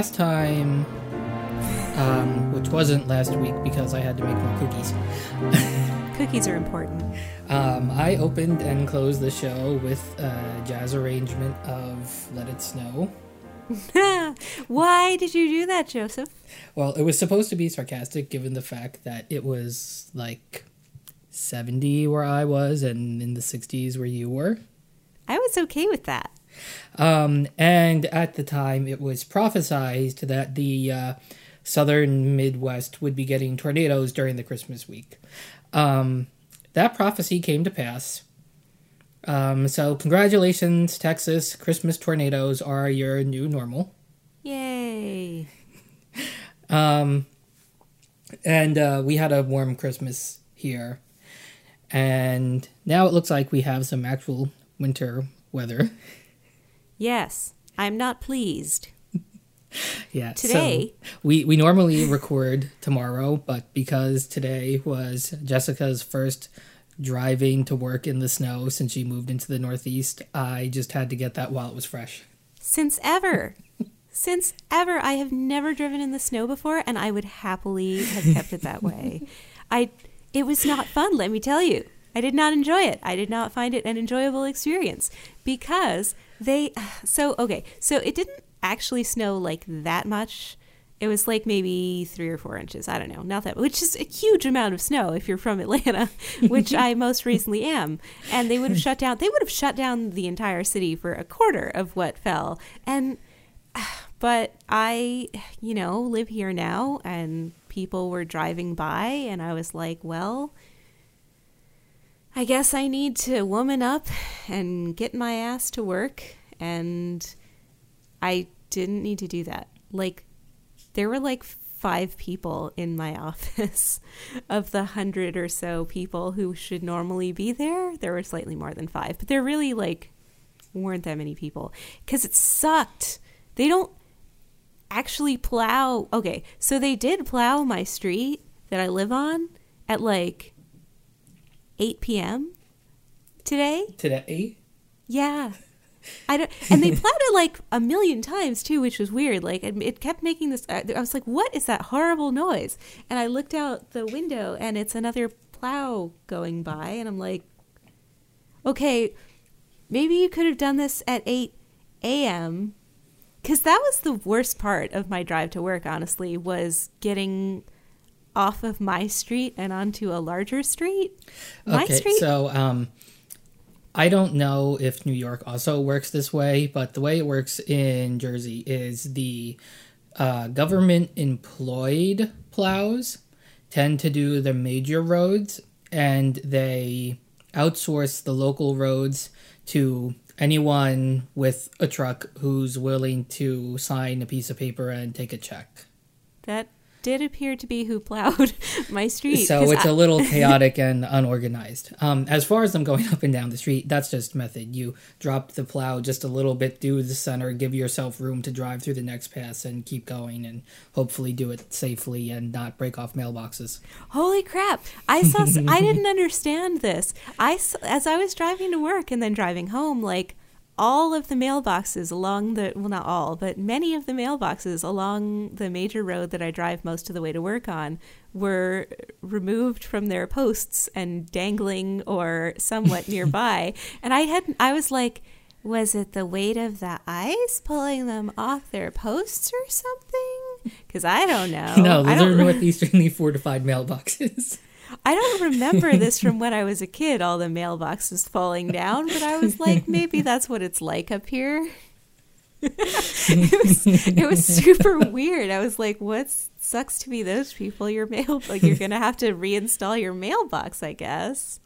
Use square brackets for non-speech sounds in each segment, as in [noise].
last time, um, which wasn't last week because I had to make more cookies. [laughs] Cookies are important. Um, I opened and closed the show with a jazz arrangement of "Let It Snow." [laughs] Why did you do that, Joseph? Well, it was supposed to be sarcastic given the fact that it was like 70 where I was and in the 60s where you were. I was okay with that. Um, and at the time, it was prophesized that the uh, southern Midwest would be getting tornadoes during the Christmas week. Um, that prophecy came to pass. Um, so, congratulations, Texas. Christmas tornadoes are your new normal. Yay. Um, and uh, we had a warm Christmas here. And now it looks like we have some actual winter weather. [laughs] Yes, I'm not pleased. [laughs] Yeah. Today- So we we normally record tomorrow, but because today was Jessica's first driving to work in the snow since she moved into the Northeast, I just had to get that while it was fresh. Since ever. [laughs] Since ever, I have never driven in the snow before, and I would happily have kept it that way. [laughs] I, it was not fun, let me tell you. I did not enjoy it. I did not find it an enjoyable experience because they. [sighs] So okay, so it didn't actually snow like that much. It was like maybe three or four inches. I don't know, not that, which is a huge amount of snow if you're from Atlanta, [laughs] which I [laughs] most recently am. And they would have shut down. They would have shut down the entire city for a quarter of what fell. And [sighs] but I, you know, live here now, and people were driving by, and I was like, well, I guess I need to woman up and get my ass to work. And I didn't need to do that. Like, there were like five people in my [laughs] office of the hundred or so people who should normally be there. There were slightly more than five, but there really like weren't that many people because it sucked. They don't actually plow. Okay, so they did plow my street that I live on at like 8 p.m. today. Today? Yeah. I don't, and they plowed it like a million times too, which was weird. Like it, it kept making this. Uh, I was like, "What is that horrible noise?" And I looked out the window, and it's another plow going by, and I'm like, "Okay, maybe you could have done this at 8 a.m." Because that was the worst part of my drive to work. Honestly, was getting off of my street and onto a larger street. My okay, street. so um, I don't know if New York also works this way, but the way it works in Jersey is the uh, government employed plows tend to do the major roads and they outsource the local roads to anyone with a truck who's willing to sign a piece of paper and take a check. That did appear to be who plowed [laughs] my street. So it's I- a little [laughs] chaotic and unorganized. Um, as far as them going up and down the street, that's just method. You drop the plow just a little bit through the center, give yourself room to drive through the next pass, and keep going, and hopefully do it safely and not break off mailboxes. Holy crap! I saw. I [laughs] didn't understand this. I as I was driving to work and then driving home, like all of the mailboxes along the well, not all, but many of the mailboxes along the major road that I drive most of the way to work on were removed from their posts and dangling or somewhat [laughs] nearby. And I had, I was like. Was it the weight of the ice pulling them off their posts or something? Because I don't know. [laughs] no, those are don't, northeasternly fortified mailboxes. I don't remember this from when I was a kid, all the mailboxes falling down, but I was like, maybe that's what it's like up here. it was it was super weird. I was like, what sucks to be those people? Your mail like you're gonna have to reinstall your mailbox, I guess.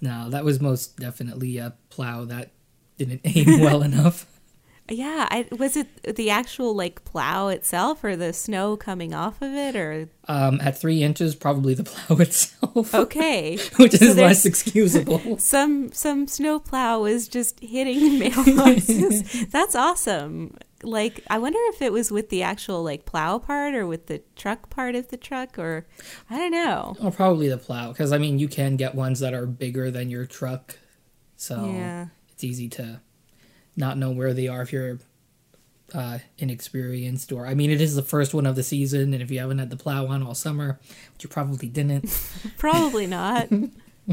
no, that was most definitely a plow that didn't aim well [laughs] enough. Yeah, I, was it the actual like plow itself, or the snow coming off of it, or Um, at three inches, probably the [laughs] plow itself, okay, [laughs] which So is less excusable. [laughs] some some snow plow was just hitting mailboxes. That's awesome. Like I wonder if it was with the actual like plow part or with the truck part of the truck or I don't know. Well, probably the plow, because I mean, you can get ones that are bigger than your truck, so Yeah. it's easy to not know where they are if you're uh, inexperienced, or I mean, it is the first one of the season, and if you haven't had the plow on all summer, which you probably didn't, [laughs] Probably not. [laughs]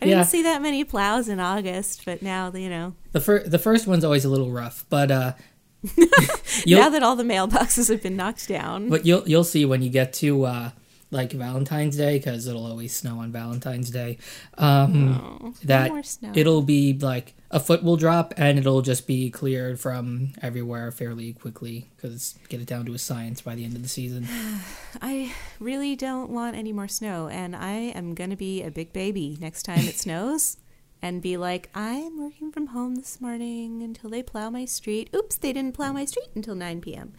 I Yeah. didn't see that many plows in August, but now you know. the first the first one's always a little rough, but uh, [laughs] now that all the mailboxes have been knocked down. but you'll you'll see when you get to uh, like Valentine's Day, because it'll always snow on Valentine's Day. Um, Oh, no that more snow. it'll be like a foot will drop and it'll just be cleared from everywhere fairly quickly because get it down to a science by the end of the season. [sighs] I really don't want any more snow, and I am gonna be a big baby next time it snows, and be like, I'm working from home this morning until they plow my street. Oops, they didn't plow my street until 9 p.m.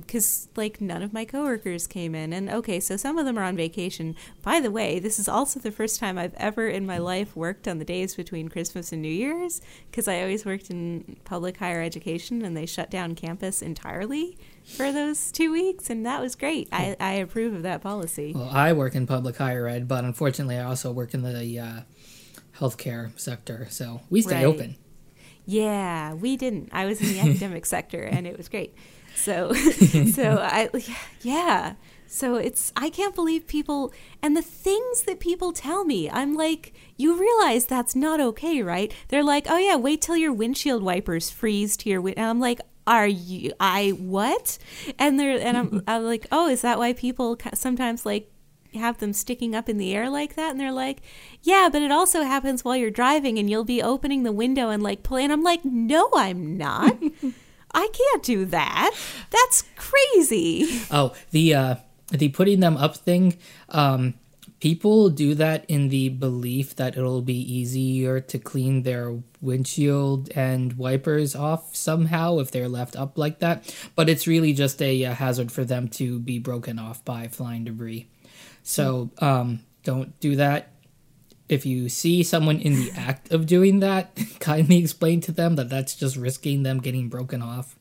Because like none of my coworkers came in, and okay, so some of them are on vacation. By the way, this is also the first time I've ever in my life worked on the days between Christmas and New Year's, because I always worked in public higher education, and they shut down campus entirely for those two weeks, and that was great. I, I approve of that policy. Well, I work in public higher ed, but unfortunately, I also work in the uh, healthcare sector, so we stay Right. open. Yeah, we didn't. I was in the [laughs] academic sector, and it was great. So, [laughs] so I, yeah. So it's I can't believe people and the things that people tell me. I'm like, you realize that's not okay, right? They're like, oh yeah, wait till your windshield wipers freeze to your win. And I'm like, are you? I what? And they're and I'm, [laughs] I'm like, oh, is that why people sometimes like have them sticking up in the air like that and they're like yeah but it also happens while you're driving and you'll be opening the window and like play and i'm like no i'm not [laughs] i can't do that that's crazy Oh, the uh, the putting them up thing. Um, people do that in the belief that it'll be easier to clean their windshield and wipers off somehow if they're left up like that. But it's really just a, uh hazard for them to be broken off by flying debris. So um, don't do that. If you see someone in the act of doing that, [laughs] kindly explain to them that that's just risking them getting broken off.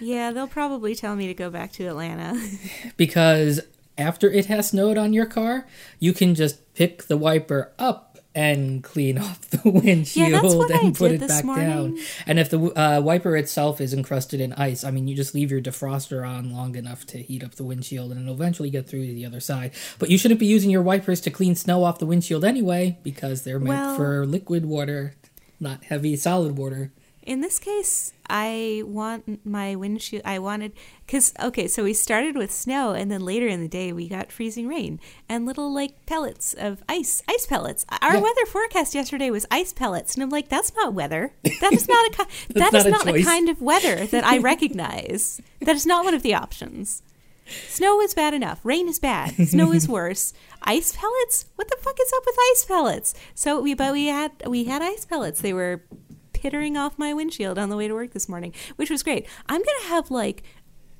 yeah they'll probably tell me to go back to atlanta [laughs] because after it has snowed on your car, you can just pick the wiper up and clean [laughs] off the windshield [laughs] I and put it back morning. down. And if the uh, wiper itself is encrusted in ice, I mean, you just leave your defroster on long enough to heat up the windshield and it'll eventually get through to the other side. But you shouldn't be using your wipers to clean snow off the windshield anyway because they're meant Well- for liquid water, not heavy solid water. In this case i want my windshield i wanted because okay so we started with snow and then later in the day we got freezing rain and little like pellets of ice ice pellets our Yeah. weather forecast yesterday was ice pellets and i'm like that's not weather that is not a ki- [laughs] That's is not a not the kind of weather that i recognize that is not one of the options Snow is bad enough. Rain is bad. Snow is [laughs] worse. Ice pellets? What the fuck is up with ice pellets? So we but we had we had ice pellets. They were pittering off my windshield on the way to work this morning, which was great. I'm gonna have like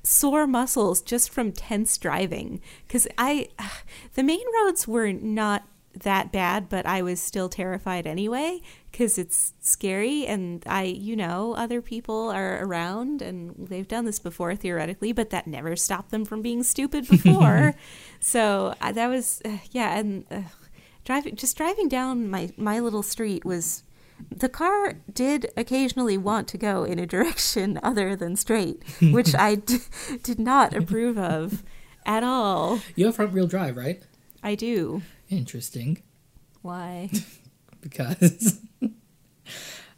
sore muscles just from tense driving because I [sighs] the main roads were not that bad, but I was still terrified anyway because it's scary and I, you know, other people are around and they've done this before theoretically, but that never stopped them from being stupid [laughs] before. so uh, that was, uh, yeah, and uh, driving, just driving down my my little street was. The car did occasionally want to go in a direction [laughs] other than straight, [laughs] which I d- did not approve of at all. You have front wheel drive, right? I do. Interesting. Why? [laughs] because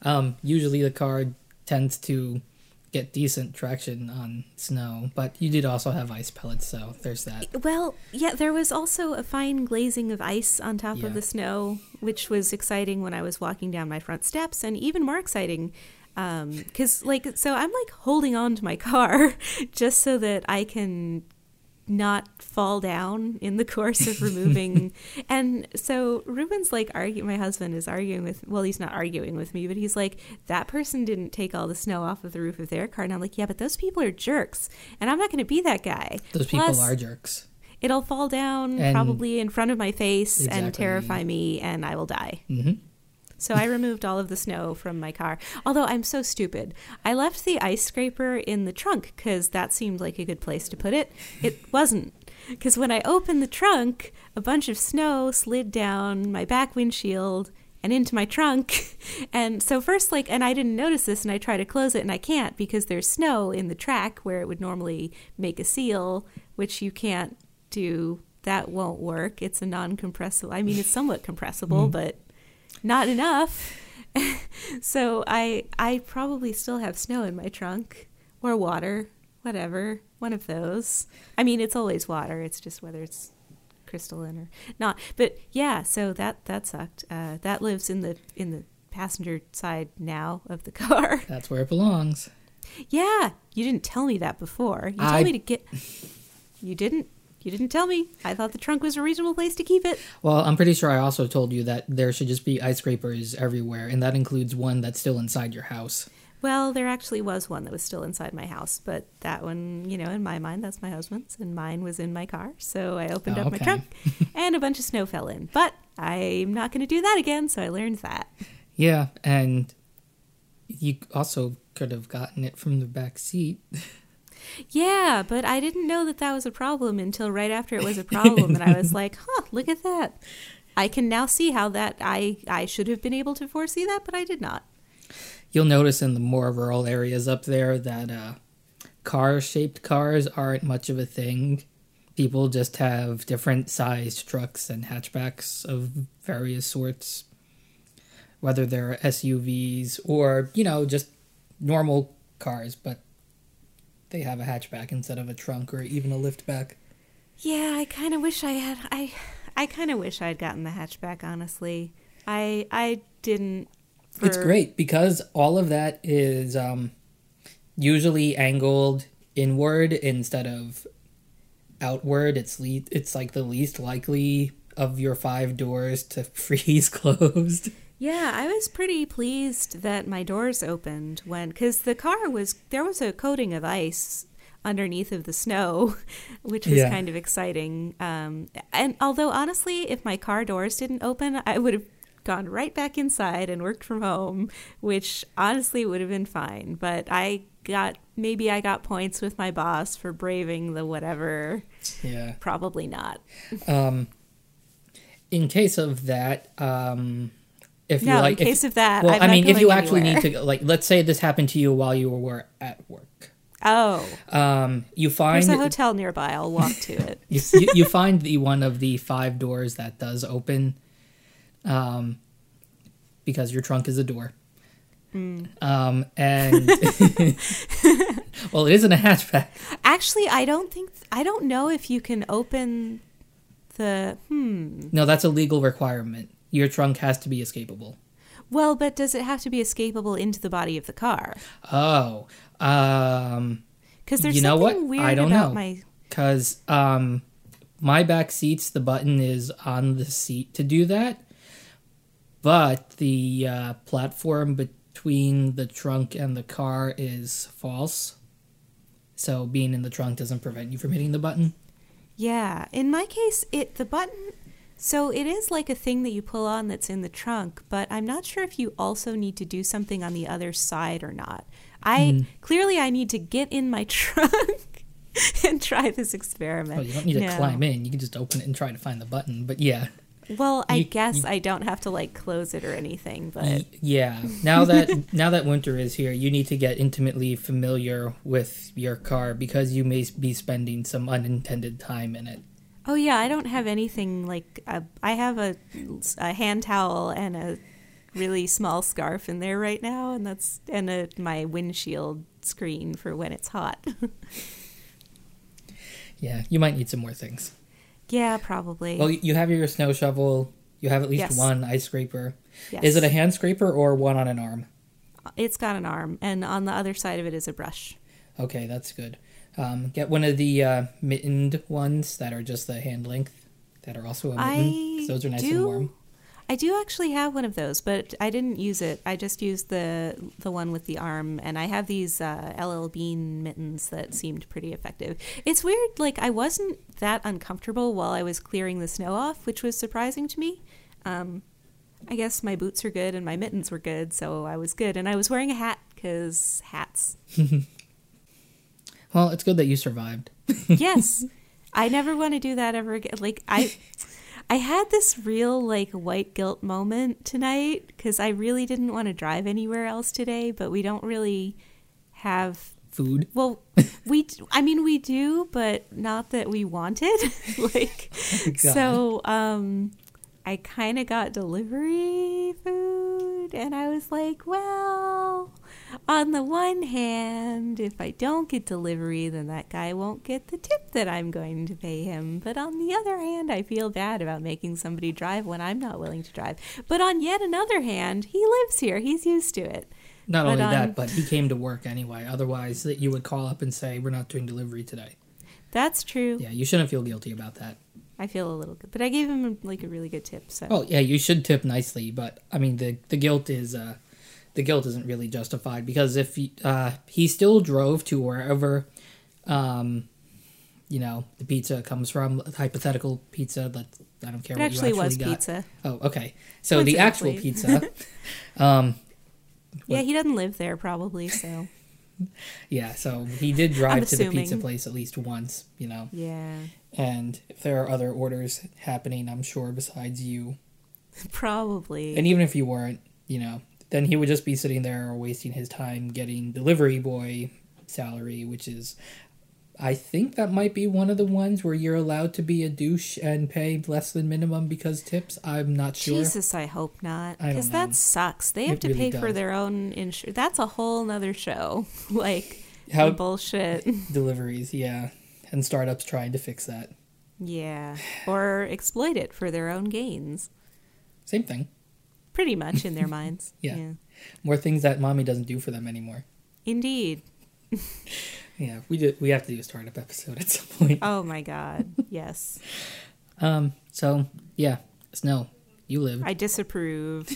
um, usually the car tends to get decent traction on snow, but you did also have ice pellets, so there's that. Well, yeah, there was also a fine glazing of ice on top Yeah. of the snow, which was exciting when I was walking down my front steps, and even more exciting um, because, like, so I'm like holding on to my car [laughs] just so that I can not fall down in the [laughs] course of removing [laughs] and so Ruben's like argue my husband is arguing with well he's not arguing with me but he's like that person didn't take all the snow off of the roof of their car and I'm like yeah but those people are jerks and I'm not going to be that guy Those people Plus, are jerks. It'll fall down And- probably in front of my face and terrify me, and I will die. Mhm. So I removed all of the snow from my car. Although I'm so stupid. I left the ice scraper in the trunk because that seemed like a good place to put it. It wasn't. Because when I opened the trunk, a bunch of snow slid down my back windshield and into my trunk. [laughs] And so first like and I didn't notice this and I try to close it and I can't because there's snow in the track where it would normally make a seal, which you can't do. That won't work. It's a non-compressible. I mean, it's somewhat compressible, mm. but not enough. [laughs] so I I probably still have snow in my trunk or water, whatever, one of those. I mean, it's always water. It's just whether it's crystalline or not. But yeah, so that that sucked. Uh, that lives in the in the passenger side now of the [laughs] car. That's where it belongs. yeah, you didn't tell me that before. You told I- me to get. You didn't. You didn't tell me. I thought the trunk was a reasonable place to keep it. Well, I'm pretty sure I also told you that there should just be ice scrapers everywhere, and that includes one that's still inside your house. Well, there actually was one that was still inside my house, but that one, you know, in my mind, that's my husband's, and mine was in my car. So I opened Oh, up my trunk, [laughs] and a bunch of snow fell in. But I'm not going to do that again, so I learned that. Yeah, and you also could have gotten it from the back seat. [laughs] Yeah, but I didn't know that that was a problem until right after it was a problem, and I was [laughs] like, "Huh, look at that." I can now see how that I I should have been able to foresee that, but I did not. You'll notice in the more rural areas up there that uh, car-shaped cars aren't much of a thing. People just have different sized trucks and hatchbacks of various sorts, whether they're SUVs or you know just normal cars, but they have a hatchback instead of a trunk or even a liftback. Yeah, I kind of wish I had. I I kind of wish I'd gotten the hatchback. Honestly, I I didn't. It's great because all of that is um, usually angled inward instead of outward. It's le- it's like the least likely of your five doors to [laughs] freeze closed. Yeah, I was pretty pleased that my doors opened when because the car was there was a coating of ice underneath of the snow, [laughs] which was Yeah. kind of exciting. Um, and although honestly, if my car doors didn't open, I would have gone right back inside and worked from home, which honestly would have been fine. But I got maybe I got points with my boss for braving the whatever. Yeah. Probably not. Um, in case of that, um, if you No, like, in if- case of that, well, I'm I mean, if you actually anywhere. need to, like, let's say this happened to you while you were at work. Oh, Um, you find there's a hotel nearby. I'll walk to it. [laughs] you, you, you find the one of the five doors that does open um, because your trunk is a door um, and [laughs] well it isn't a hatchback Actually, I don't think I don't know if you can open the hmm. no that's a legal requirement your trunk has to be escapable Well, but does it have to be escapable into the body of the car? oh um Because there's You know something what? weird I don't about know. my. because um, my back seats the button is on the seat to do that but the uh, platform between the trunk and the car is false so being in the trunk doesn't prevent you from hitting the button Yeah, in my case, it the button. So it is like a thing that you pull on that's in the trunk, but I'm not sure if you also need to do something on the other side or not. I Hmm. clearly I need to get in my [laughs] trunk and try this experiment. oh you don't need to climb in you can just open it and try to find the button but yeah Well, I You- guess you- I don't have to like close it or anything, but Y- yeah now that [laughs] now that winter is here you need to get intimately familiar with your car because you may be spending some unintended time in it oh yeah, I don't have anything like a, I have a, a hand towel and a really small scarf in there right now, and that's and a, my windshield screen for when it's hot. [laughs] yeah you might need some more things yeah, probably. Well, you have your snow shovel. You have at least Yes. one ice scraper. Yes. Is it a hand scraper or one on an arm? It's got an arm, and on the other side of it is a brush. Okay, that's good. Um, get one of the uh, mittened ones that are just the hand length that are also a mitten. I those are nice do, and warm. I do actually have one of those, but I didn't use it. I just used the the one with the arm, and I have these uh, LL Bean mittens that seemed pretty effective. It's weird, like I wasn't that uncomfortable while I was clearing the snow off, which was surprising to me. Um, I guess my boots are good and my mittens were good, so I was good. And I was wearing a hat because hats. [laughs] Well, it's good that you survived. [laughs] yes, I never want to do that ever again. Like I, I had this real like white guilt moment tonight because I really didn't want to drive anywhere else today, but we don't really have. Food. Well, we I mean we do, but not that we wanted. [laughs] like [laughs] God. so um I kind of got delivery food and I was like, well, on the one hand, if I don't get delivery, then that guy won't get the tip that I'm going to pay him. But on the other hand, I feel bad about making somebody drive when I'm not willing to drive. But on yet another hand, he lives here. He's used to it. Not But, only um, that, but he came to work anyway. Otherwise, that you would call up and say, "We're not doing delivery today." That's true. Yeah, you shouldn't feel guilty about that. I feel a little good. But I gave him like a really good tip. So Oh yeah, you should tip nicely, but I mean the the guilt is uh the guilt isn't really justified because if he, uh he still drove to wherever um you know the pizza comes from hypothetical pizza that I don't care it what actually you actually was got. pizza. Oh okay, so the actual pizza um [laughs] Yeah, What- he doesn't live there probably. So yeah so he did drive to the pizza place at least once you know yeah, and if there are other orders happening I'm sure besides you [laughs] probably. And even if you weren't, you know, then he would just be sitting there wasting his time getting delivery boy salary, which is, I think that might be one of the ones where you're allowed to be a douche and pay less than minimum because tips. I'm not sure. Jesus, I hope not. Because that sucks. They have It to really pay for their own insurance. That's a whole nother show. [laughs] like, How bullshit. [laughs] deliveries, yeah, and startups trying to fix that. yeah. Or exploit it for their own gains. Same thing. Pretty much in their minds. [laughs] Yeah. More things that mommy doesn't do for them anymore. Indeed. [laughs] Yeah, we do. We have to do a startup episode at some point. Oh my God. Yes. [laughs] Um. So yeah, snow. You live. I disapprove.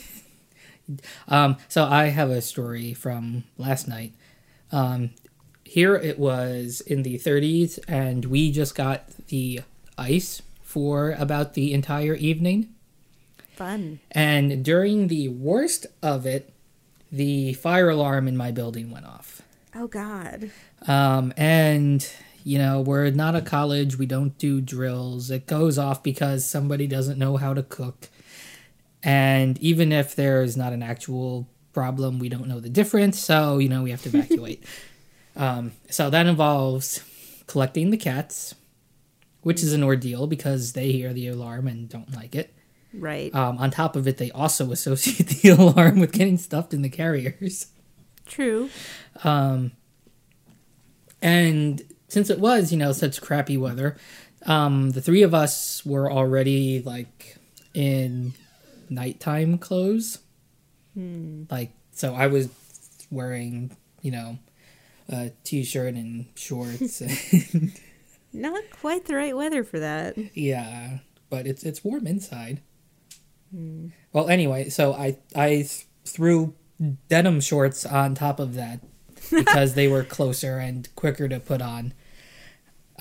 Um, so I have a story from last night. Um, here it was in the 30s, and we just got the ice for about the entire evening. Fun. And during the worst of it, the fire alarm in my building went off. Oh God. Um, and you know, we're not a college, we don't do drills. It goes off because somebody doesn't know how to cook. And even if there's not an actual problem, we don't know the difference, so you know, we have to evacuate. [laughs] um, so that involves collecting the cats, which is an ordeal because they hear the alarm and don't like it. Right. Um, on top of it, they also [laughs] associate the alarm with getting stuffed in the carriers. True. Um, and since it was, you know, such crappy weather, um, the three of us were already like in nighttime clothes. Like, so I was wearing, you know, a t-shirt and shorts. [laughs] Not quite the right weather for that. yeah, but it's it's warm inside. Well, anyway, so I I threw denim shorts on top of that because they were closer and quicker to put on.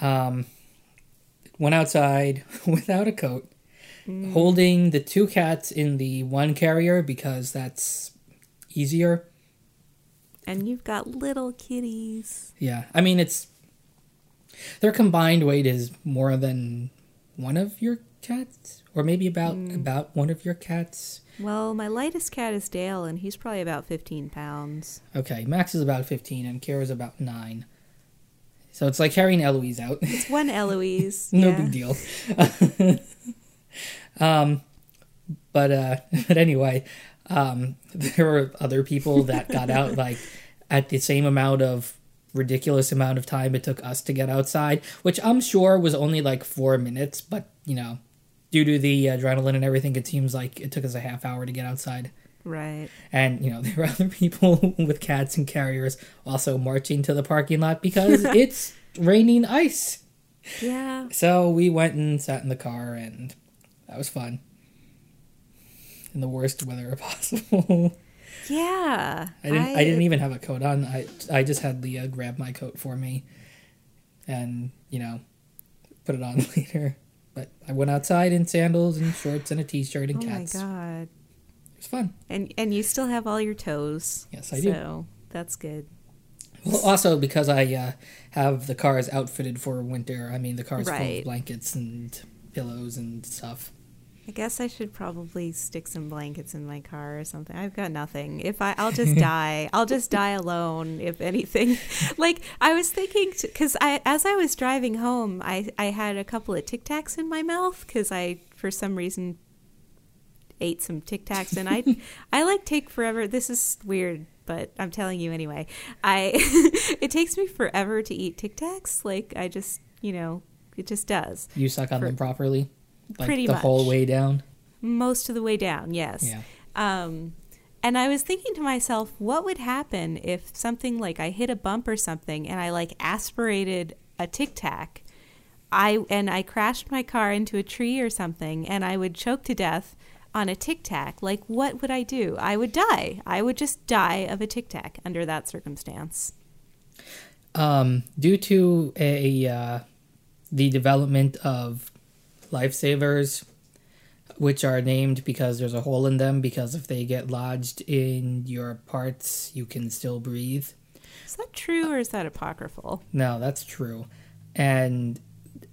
Um, went outside [laughs] without a coat, holding the two cats in the one carrier because that's easier. And you've got little kitties. Yeah, I mean it's their combined weight is more than one of your cats, or maybe about about one of your cats. Well, my lightest cat is Dale, and he's probably about 15 pounds. Okay, Max is about fifteen and Kara's about nine. So it's like carrying Eloise out. It's one [laughs] Eloise. no big deal. [laughs] um, but uh, [laughs] but anyway, um, there were other people that got out like at the same amount of ridiculous amount of time it took us to get outside, which I'm sure was only like four minutes, but you know, due to the adrenaline and everything, it seems like it took us a half hour to get outside. Right. And you know, [laughs] there were other people [laughs] with cats and carriers also marching to the parking lot because [laughs] it's raining ice. Yeah. So we went and sat in the car, and that was fun. In the worst weather possible. Yeah. I didn't. I, didn't even have a coat on. I I just had Leah grab my coat for me, and you know, put it on later. But I went outside in sandals and shorts and a t-shirt and Oh cats. Oh my god. It was fun. And and you still have all your toes. Yes, I do. So that's good. Well, also because I uh, have the cars outfitted for winter. I mean, the car's full of blankets and pillows and stuff. I guess I should probably stick some blankets in my car or something. I've got nothing. If I, I'll just [laughs] die. I'll just die alone. If anything, [laughs] like I was thinking, because I, as I was driving home, I, I had a couple of Tic Tacs in my mouth because I, for some reason, ate some Tic Tacs, and I, [laughs] I like take forever. This is weird, but I'm telling you anyway. I, it takes me forever to eat Tic Tacs. Like I just, you know, it just does. You suck on For- them properly, like Pretty the much. whole way down. Most of the way down, yes. Yeah. Um, and I was thinking to myself, what would happen if something like I hit a bump or something and I like aspirated a tic tac, I and I crashed my car into a tree or something, and I would choke to death on a tic tac. Like, what would I do? I would die. I would just die of a tic tac under that circumstance. Um, due to a uh, the development of lifesavers, which are named because there's a hole in them, because if they get lodged in your parts, you can still breathe. Is that true or is that apocryphal? No, that's true. And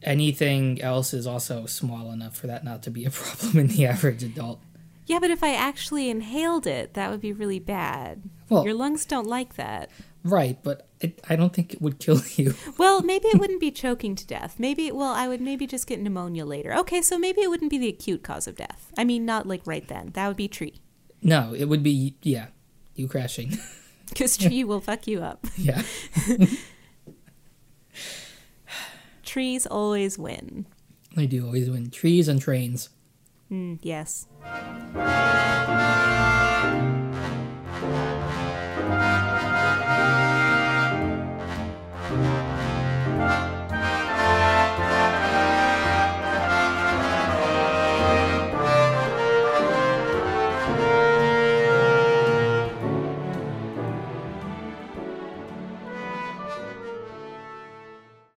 anything else is also small enough for that not to be a [laughs] problem in the average adult. Yeah, but if I actually inhaled it, that would be really bad. Well- Your lungs don't like that. Right, but it, I don't think it would kill [laughs] you. Well, maybe it wouldn't be choking to death. Maybe, well, I would maybe just get pneumonia later. Okay, so maybe it wouldn't be the acute cause of death. I mean, not like right then. That would be tree. No, it would be, yeah, you crashing. [laughs] Because tree will fuck you up. [laughs] yeah. Trees always win. They do always win. Trees and trains. Mm, yes.